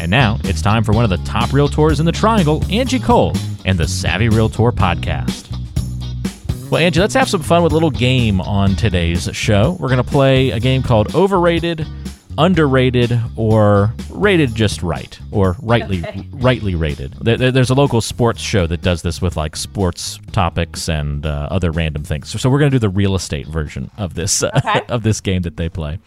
And now it's time for one of the top realtors in the triangle, Angie Cole, and the Savvy Realtor podcast. Well, Angie, let's have some fun with a little game on today's show. We're going to play a game called Overrated, Underrated, or Rated Just Right, or Rightly Okay. Rightly Rated. There- there- there's a local sports show that does this with like sports topics and uh, other random things. So, so we're going to do the real estate version of this uh, Okay. of this game that they play.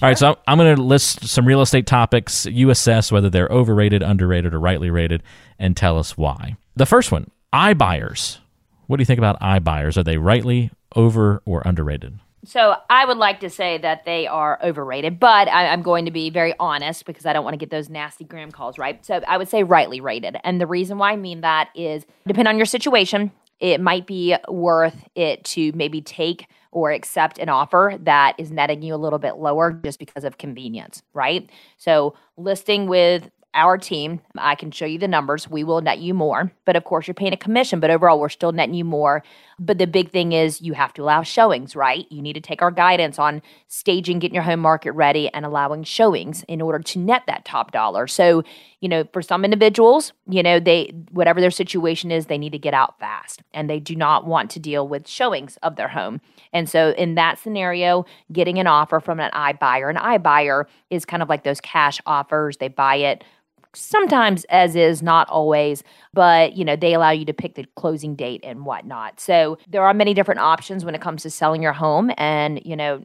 All right, so I'm, I'm going to list some real estate topics. You assess whether they're overrated, underrated, or rightly rated, and tell us why. The first one: iBuyers. What do you think about iBuyers? Are they rightly over or underrated? So I would like to say that they are overrated, but I, I'm going to be very honest because I don't want to get those nasty gram calls, right? So I would say rightly rated. And the reason why I mean that is depending on your situation, it might be worth it to maybe take or accept an offer that is netting you a little bit lower just because of convenience, right? So listing with our team, I can show you the numbers. We will net you more, but of course, you're paying a commission, but overall, we're still netting you more. But the big thing is you have to allow showings, right? You need to take our guidance on staging, getting your home market ready, and allowing showings in order to net that top dollar. So, you know, for some individuals, you know, they, whatever their situation is, they need to get out fast and they do not want to deal with showings of their home. And so, in that scenario, getting an offer from an iBuyer, an iBuyer is kind of like those cash offers. They buy it sometimes as is, not always, but you know, they allow you to pick the closing date and whatnot. So there are many different options when it comes to selling your home. And, you know,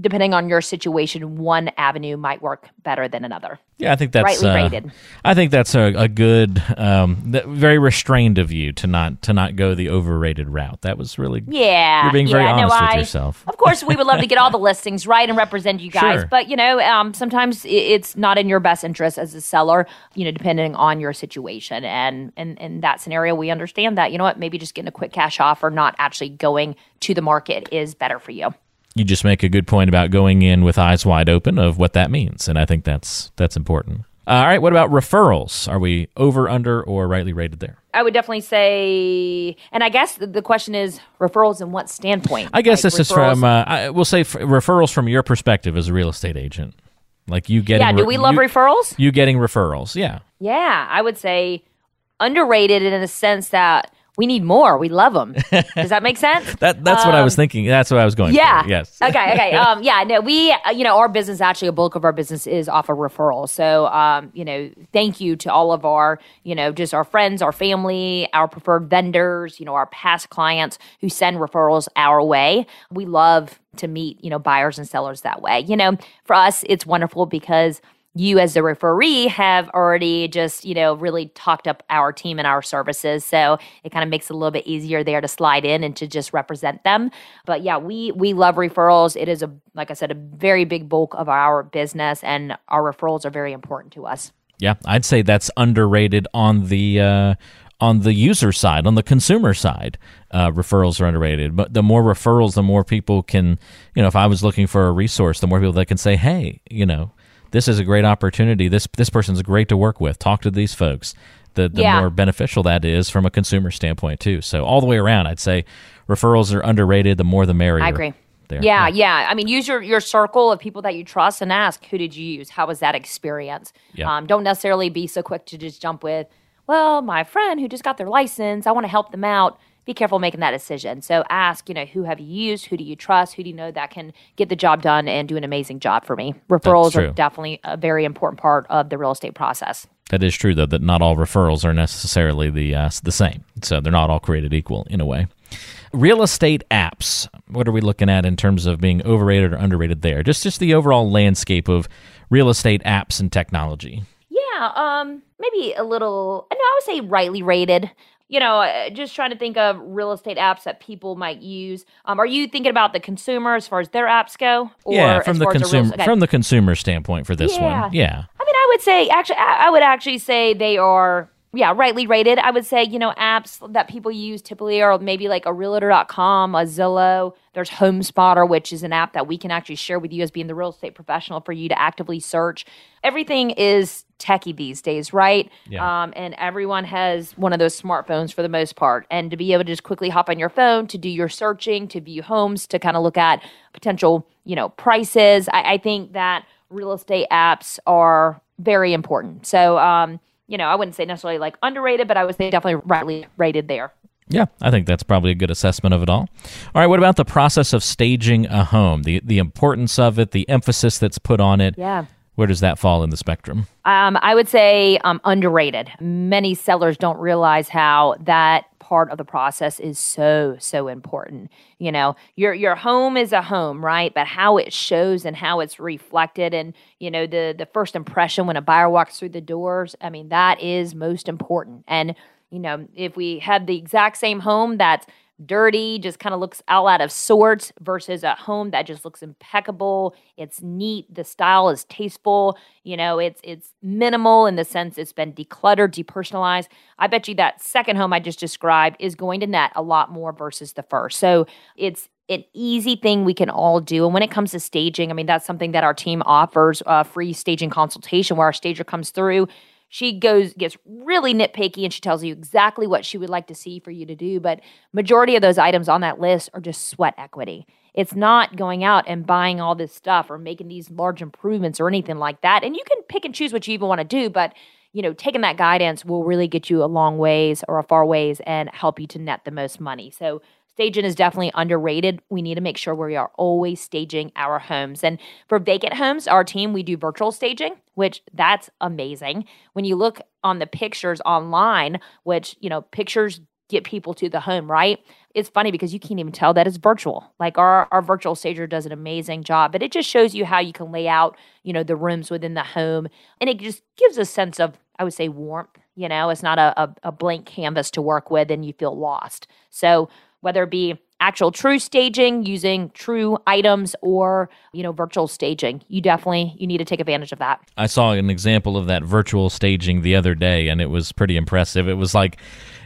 depending on your situation, one avenue might work better than another. Yeah, I think that's Rightly uh, rated. I think that's a, a good, um, th- very restrained of you to not to not go the overrated route. That was really Yeah. You're being very yeah, no, honest with I- yourself. Of course, we would love to get all the listings right and represent you guys, Sure. but you know, um, sometimes it's not in your best interest as a seller. You know, depending on your situation, and and in that scenario, we understand that. You know what? Maybe just getting a quick cash offer, not actually going to the market, is better for you. You just make a good point about going in with eyes wide open of what that means, and I think that's that's important. All right, what about referrals? Are we over, under, or rightly rated there? I would definitely say, and I guess the, question is referrals in what standpoint? I guess Like, this is from uh, I, we'll say f- referrals from your perspective as a real estate agent, like you getting. yeah. Do we love you, referrals? You getting referrals? Yeah. Yeah, I would say underrated in the sense that we need more. We love them. Does that make sense? That that's what I was thinking. That's what I was going. Um, Yeah. For. Yes. okay. Okay. Um. Yeah. No. We. Uh, you know, our business actually a bulk of our business is off of referral. So, um. You know, thank you to all of our, you know, just our friends, our family, our preferred vendors, you know, our past clients who send referrals our way. We love to meet, you know, buyers and sellers that way. You know, for us, it's wonderful because you as the referee have already just you know really talked up our team and our services so it kind of makes it a little bit easier there to slide in and to just represent them but yeah we we love referrals it is a like i said a very big bulk of our business and our referrals are very important to us Yeah, I'd say that's underrated on the uh, on the user side, on the consumer side. Uh, referrals are underrated, but the more referrals, the more people can. You know, if I was looking for a resource, the more people that can say, "Hey, you know, this is a great opportunity. This this person's great to work with. Talk to these folks." The the Yeah. more beneficial that is from a consumer standpoint too. So all the way around, I'd say referrals are underrated. The more, the merrier. i agree There. yeah, yeah. I mean, use your, your circle of people that you trust and ask, who did you use? How was that experience? Yeah. Um, don't necessarily be so quick to just jump with, well, my friend who just got their license, I want to help them out. Be careful making that decision. So ask, you know, who have you used? Who do you trust? Who do you know that can get the job done and do an amazing job for me? Referrals are definitely a very important part of the real estate process. That is true, though, that not all referrals are necessarily the uh, the same. So they're not all created equal in a way. Real estate apps. What are we looking at in terms of being overrated or underrated there? Just just the overall landscape of real estate apps and technology. Yeah, um, maybe a little. No, I would say rightly rated. You know, uh, just trying to think of real estate apps that people might use. Um, are you thinking about the consumer as far as their apps go? Or yeah, from the consumer okay. from the consumer standpoint for this Yeah. one. Yeah. I mean, I would say actually I would actually say they are yeah, rightly rated. I would say, you know, apps that people use typically are maybe like a realtor.com, a Zillow. There's HomeSpotter, which is an app that we can actually share with you as being the real estate professional for you to actively search. Everything is techie these days, right? Yeah. Um, and everyone has one of those smartphones for the most part. And to be able to just quickly hop on your phone to do your searching, to view homes, to kind of look at potential, you know, prices, I, I think that real estate apps are very important. So, um, you know, I wouldn't say necessarily like underrated, but I would say definitely rightly rated there. Yeah, I think that's probably a good assessment of it all. All right, what about the process of staging a home? The the importance of it, the emphasis that's put on it. Yeah. Where does that fall in the spectrum? Um, I would say um, underrated. Many sellers don't realize how that part of the process is so so important. You know, your your home is a home, right? But how it shows and how it's reflected, and you know the the first impression when a buyer walks through the doors. I mean, that is most important. And you know, if we had the exact same home that's dirty, just kind of looks all out of sorts versus a home that just looks impeccable. It's neat. The style is tasteful. You know, it's it's minimal in the sense it's been decluttered, depersonalized. I bet you that second home I just described is going to net a lot more versus the first. So it's an easy thing we can all do. And when it comes to staging, I mean, that's something that our team offers a free staging consultation where our stager comes through she goes gets really nitpicky and she tells you exactly what she would like to see for you to do but majority of those items on that list are just sweat equity. It's not going out and buying all this stuff or making these large improvements or anything like that. And you can pick and choose what you even want to do but you know taking that guidance will really get you a long ways or a far ways and help you to net the most money. So Staging is definitely underrated. We need to make sure we are always staging our homes. And for vacant homes, our team, we do virtual staging, which that's amazing. When you look on the pictures online, which, you know, pictures get people to the home, right? It's funny because you can't even tell that it's virtual. Like our, our virtual stager does an amazing job, but it just shows you how you can lay out, you know, the rooms within the home. And it just gives a sense of, I would say, warmth. You know, it's not a, a, a blank canvas to work with and you feel lost. So whether it be actual true staging using true items or you know virtual staging you definitely you need to take advantage of that I saw an example of that virtual staging the other day and it was pretty impressive. It was like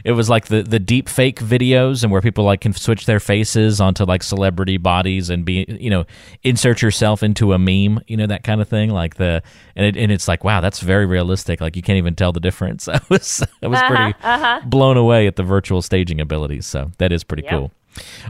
it was like the the deep fake videos and where people like can switch their faces onto like celebrity bodies and be you know insert yourself into a meme, you know that kind of thing like the and it, and it's like wow, that's very realistic. Like you can't even tell the difference. I was I was pretty uh-huh, uh-huh. blown away at the virtual staging abilities. So that is pretty Yep. cool.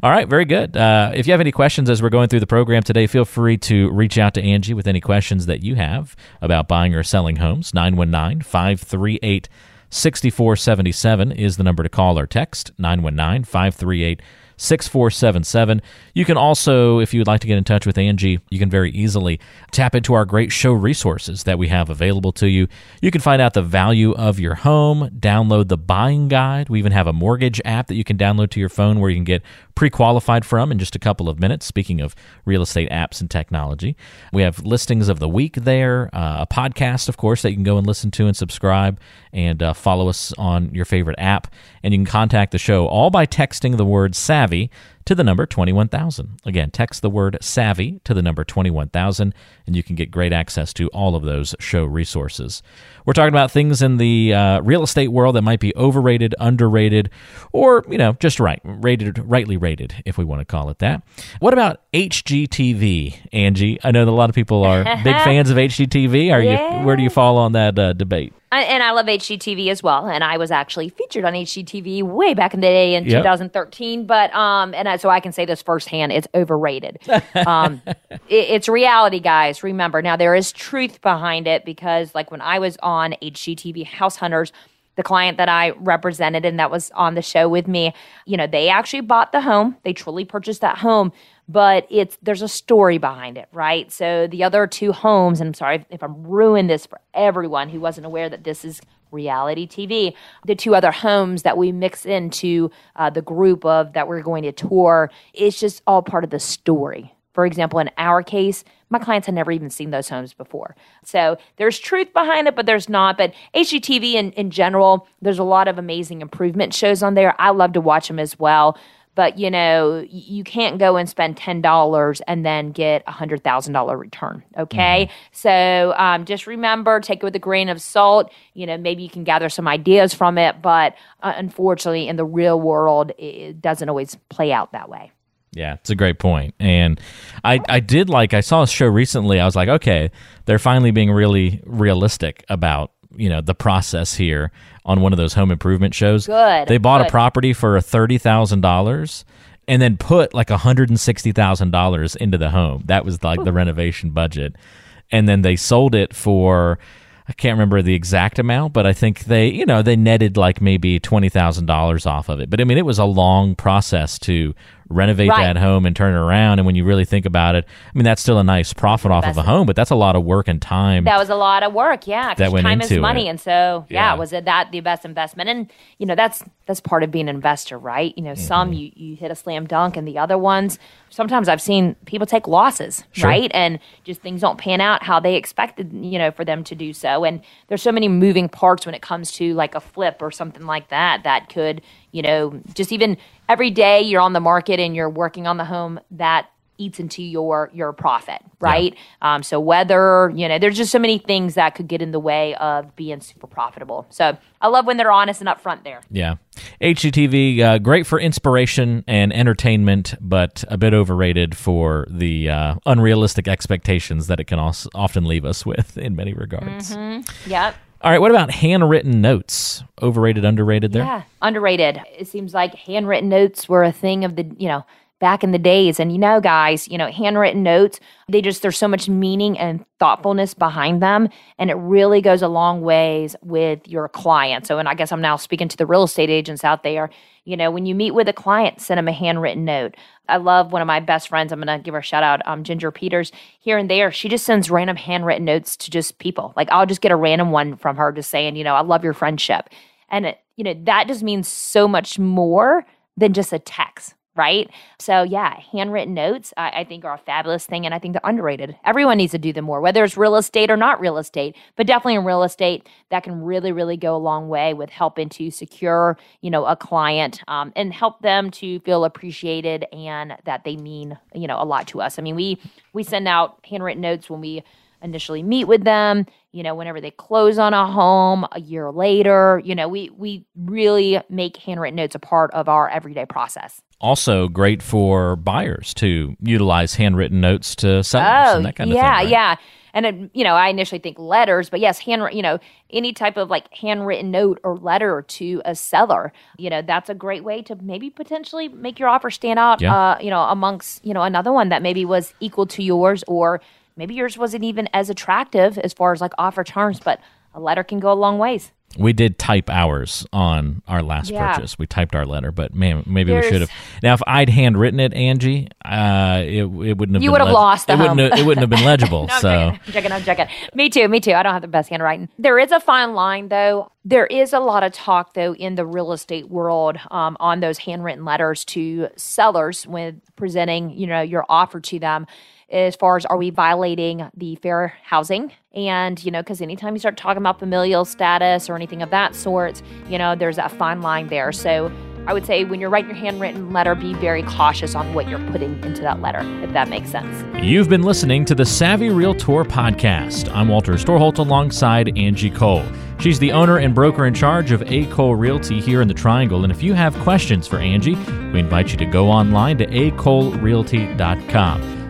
All right, very good. Uh, if you have any questions as we're going through the program today, feel free to reach out to Angie with any questions that you have about buying or selling homes. 919 538 6477 is the number to call or text. 919 538 6477. You can also, if you would like to get in touch with Angie, you can very easily tap into our great show resources that we have available to you. You can find out the value of your home, download the buying guide. We even have a mortgage app that you can download to your phone where you can get pre qualified from in just a couple of minutes. Speaking of real estate apps and technology, we have listings of the week there, uh, a podcast, of course, that you can go and listen to and subscribe and uh, follow us on your favorite app. And you can contact the show all by texting the word savvy to the number 21000. Again, text the word savvy to the number 21000 and you can get great access to all of those show resources. We're talking about things in the uh, real estate world that might be overrated, underrated, or, you know, just right, rated, rightly rated, if we want to call it that. What about HGTV, Angie? I know that a lot of people are big fans of HGTV. Are you? Where do you fall on that uh, debate? And- and i love hgtv as well and i was actually featured on hgtv way back in the day in Yep. 2013 but um and I, so i can say this firsthand it's overrated um it, it's reality guys remember now there is truth behind it because like when i was on hgtv house hunters the client that I represented and that was on the show with me, you know, they actually bought the home. They truly purchased that home, but it's there's a story behind it, right? So the other two homes, and I'm sorry if I'm ruining this for everyone who wasn't aware that this is reality TV. The two other homes that we mix into uh, the group of that we're going to tour, it's just all part of the story. For example, in our case, my clients had never even seen those homes before. So there's truth behind it, but there's not. But HGTV in, in general, there's a lot of amazing improvement shows on there. I love to watch them as well. But you know, you can't go and spend ten dollars and then get a hundred thousand dollar return. Okay, so um, just remember, take it with a grain of salt. You know, maybe you can gather some ideas from it, but uh, unfortunately, in the real world, it- it doesn't always play out that way. Yeah, it's a great point. And I, I did like, I saw a show recently. I was like, okay, they're finally being really realistic about, you know, the process here on one of those home improvement shows. Good, They bought a property for $30,000 and then put like $160,000 into the home. That was like the renovation budget. And then they sold it for, I can't remember the exact amount, but I think they, you know, they netted like maybe $20,000 off of it. But I mean, it was a long process to renovate Right. that home and turn it around. And when you really think about it, I mean, that's still a nice profit off of a home, but that's a lot of work and time. That was a lot of work, yeah. That went time is money, it. and so yeah, Yeah. was it that the best investment? And you know that's that's part of being an investor, right? You know, Mm-hmm. some you you hit a slam dunk, and the other ones sometimes I've seen people take losses, Sure. right? And just things don't pan out how they expected, you know, for them to do so. And there's so many moving parts when it comes to like a flip or something like that that could, you know, just even every day you're on the market and you're working on the home that eats into your your profit, right? Um, so whether you know, there's just so many things that could get in the way of being super profitable. So I love when they're honest and upfront there. Yeah. HGTV, uh, great for inspiration and entertainment, but a bit overrated for the uh, unrealistic expectations that it can also often leave us with in many regards. Yep. All right, what about handwritten notes? Overrated, underrated there? Yeah, underrated. It seems like handwritten notes were a thing of the, you know, back in the days. And you know, guys, you know, handwritten notes, they just, there's so much meaning and thoughtfulness behind them. And it really goes a long ways with your client. So, and I guess I'm now speaking to the real estate agents out there. You know, when you meet with a client, send them a handwritten note. I love one of my best friends. I'm going to give her a shout out, um, Ginger Peters. Here and there, she just sends random handwritten notes to just people. Like I'll just get a random one from her just saying, you know, I love your friendship. And it, you know, that just means so much more than just a text, right? So yeah, handwritten notes I, I think are a fabulous thing and I think they're underrated. Everyone needs to do them more, whether it's real estate or not real estate, but definitely in real estate, that can really, really go a long way with helping to secure, you know, a client um, and help them to feel appreciated and that they mean, you know, a lot to us. I mean, we we send out handwritten notes when we initially meet with them you know whenever they close on a home a year later you know we we really make handwritten notes a part of our everyday process Also, great for buyers to utilize handwritten notes to sellers and that kind of Oh, yeah thing. right? yeah and it, you know i initially think letters but yes hand you know any type of like handwritten note or letter to a seller you know that's a great way to maybe potentially make your offer stand out Yeah. uh, you know amongst you know another one that maybe was equal to yours or maybe yours wasn't even as attractive as far as like offer terms but a letter can go a long ways We did type ours on our last Yeah. purchase. We typed our letter, but man, maybe we should have. Now, if I'd handwritten it, Angie, uh, it, it wouldn't have. You been would have lost the it wouldn't have, it wouldn't have been legible. No, so. I'm joking. I'm joking. Me too. Me too. I don't have the best handwriting. There is a fine line, though. There is a lot of talk, though, in the real estate world um, on those handwritten letters to sellers when presenting, you know, your offer to them. As far as are we violating the fair housing? And, you know, because anytime you start talking about familial status or anything of that sort, you know, there's that fine line there. So I would say when you're writing your handwritten letter, be very cautious on what you're putting into that letter, if that makes sense. You've been listening to the Savvy Realtor podcast. I'm Walter Storholt alongside Angie Cole. She's the owner and broker in charge of A. Cole Realty here in the Triangle. And if you have questions for Angie, we invite you to go online to acolerealty.com.